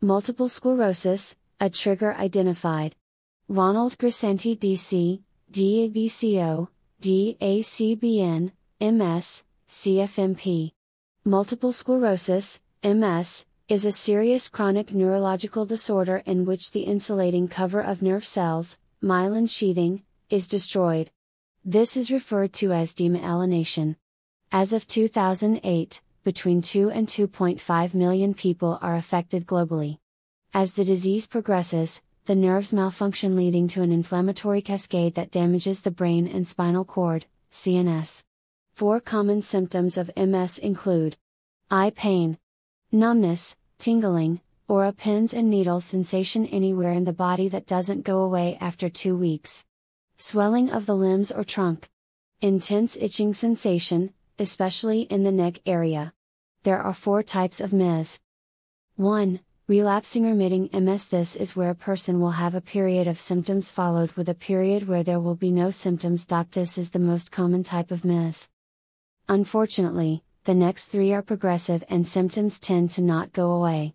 Multiple sclerosis, a trigger identified. Ronald Grisanti DC, DABCO, DACBN, MS, CFMP. Multiple sclerosis, MS, is a serious chronic neurological disorder in which the insulating cover of nerve cells, myelin sheathing, is destroyed. This is referred to as demyelination. As of 2008, between 2 and 2.5 million people are affected globally. As the disease progresses, the nerves malfunction leading to an inflammatory cascade that damages the brain and spinal cord, CNS. Four common symptoms of MS include eye pain, numbness, tingling, or a pins and needles sensation anywhere in the body that doesn't go away after two weeks, swelling of the limbs or trunk, intense itching sensation, especially in the neck area. There are four types of MS. 1. Relapsing remitting MS This is where a person will have a period of symptoms followed with a period where there will be no symptoms. This is the most common type of MS. Unfortunately, the next three are progressive and symptoms tend to not go away.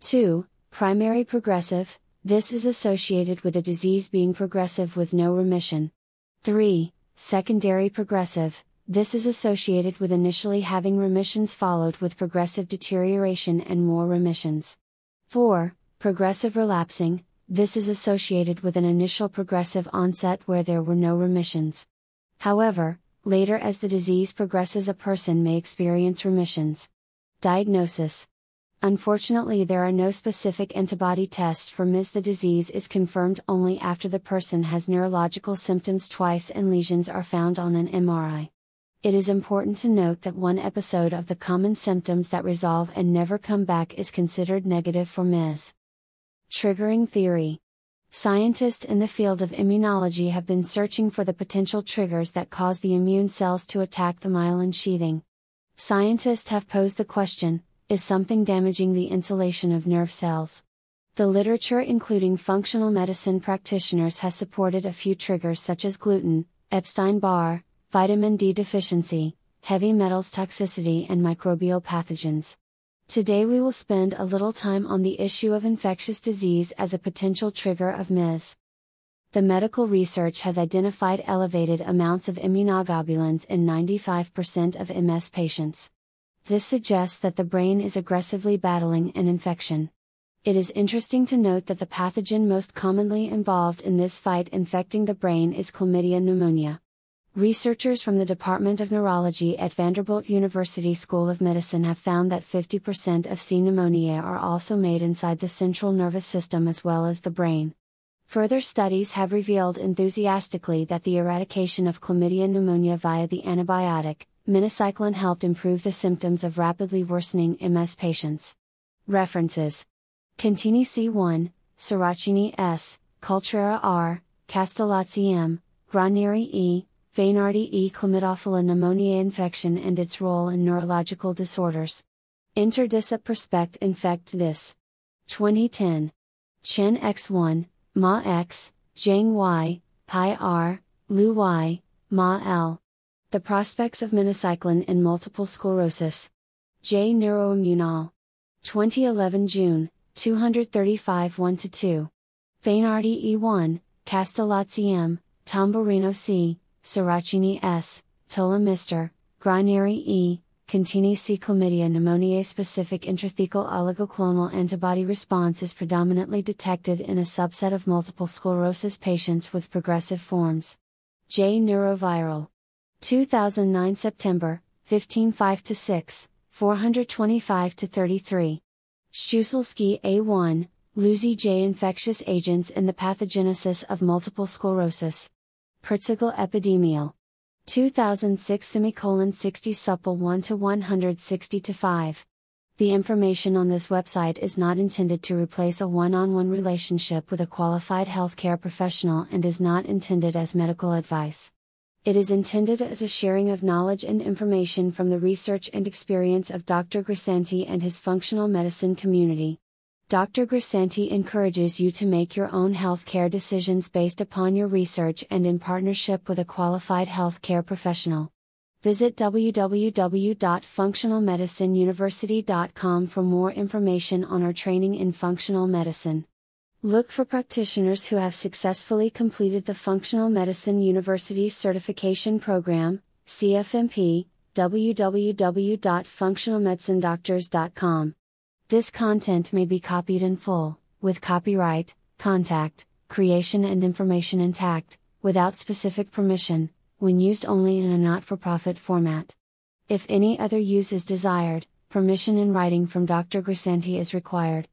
2. Primary progressive, this is associated with a disease being progressive with no remission. 3. Secondary progressive, this is associated with initially having remissions followed with progressive deterioration and more remissions. 4. Progressive relapsing, this is associated with an initial progressive onset where there were no remissions. However, later as the disease progresses, a person may experience remissions. Diagnosis Unfortunately, there are no specific antibody tests for MS. The disease is confirmed only after the person has neurological symptoms twice and lesions are found on an MRI. It is important to note that one episode of the common symptoms that resolve and never come back is considered negative for MS. Triggering theory. Scientists in the field of immunology have been searching for the potential triggers that cause the immune cells to attack the myelin sheathing. Scientists have posed the question is something damaging the insulation of nerve cells? The literature, including functional medicine practitioners, has supported a few triggers such as gluten, Epstein Barr, vitamin D deficiency, heavy metals toxicity, and microbial pathogens. Today we will spend a little time on the issue of infectious disease as a potential trigger of MS. The medical research has identified elevated amounts of immunoglobulins in 95% of MS patients. This suggests that the brain is aggressively battling an infection. It is interesting to note that the pathogen most commonly involved in this fight infecting the brain is chlamydia pneumonia. Researchers from the Department of Neurology at Vanderbilt University School of Medicine have found that 50% of C. pneumoniae are also made inside the central nervous system as well as the brain. Further studies have revealed enthusiastically that the eradication of chlamydia pneumonia via the antibiotic, minocycline helped improve the symptoms of rapidly worsening MS patients. References Contini C1, Seraceni S, Cultrera R, Castellazzi M, Granieri E, Fainardi E. Chlamydophila pneumoniae infection and its role in neurological disorders. Interdiscip Perspect Infect Dis. 2010. Chen X1, Ma X, Zhang Y, Pi R, Lu Y, Ma L. The Prospects of Minocycline in Multiple Sclerosis. J. Neuroimmunol. 2011 June, 235 1 2. Fainardi E1, Castellazzi M, Tamborino C, Seraceni S, Tola Mr., Granieri E, Contini C. Chlamydia pneumoniae specific intrathecal oligoclonal antibody response is predominantly detected in a subset of multiple sclerosis patients with progressive forms. J. Neurovirol. 2009 September, 15 5 6, 425 33. Schuselski A1, Losy J. Infectious agents in the pathogenesis of multiple sclerosis. Perzigal Epidemial. 2006 semicolon 60 supple 1 to 160 to 5. The information on this website is not intended to replace a one on one relationship with a qualified healthcare professional and is not intended as medical advice. It is intended as a sharing of knowledge and information from the research and experience of Dr. Grisanti and his functional medicine community. Dr. Grisanti encourages you to make your own healthcare decisions based upon your research and in partnership with a qualified healthcare professional. Visit www.functionalmedicineuniversity.com for more information on our training in functional medicine. Look for practitioners who have successfully completed the Functional Medicine University Certification Program, CFMP, www.functionalmedicinedoctors.com. This content may be copied in full, with copyright, contact, creation, and information intact, without specific permission, when used only in a not for profit format. If any other use is desired, permission in writing from Dr. Grisanti is required.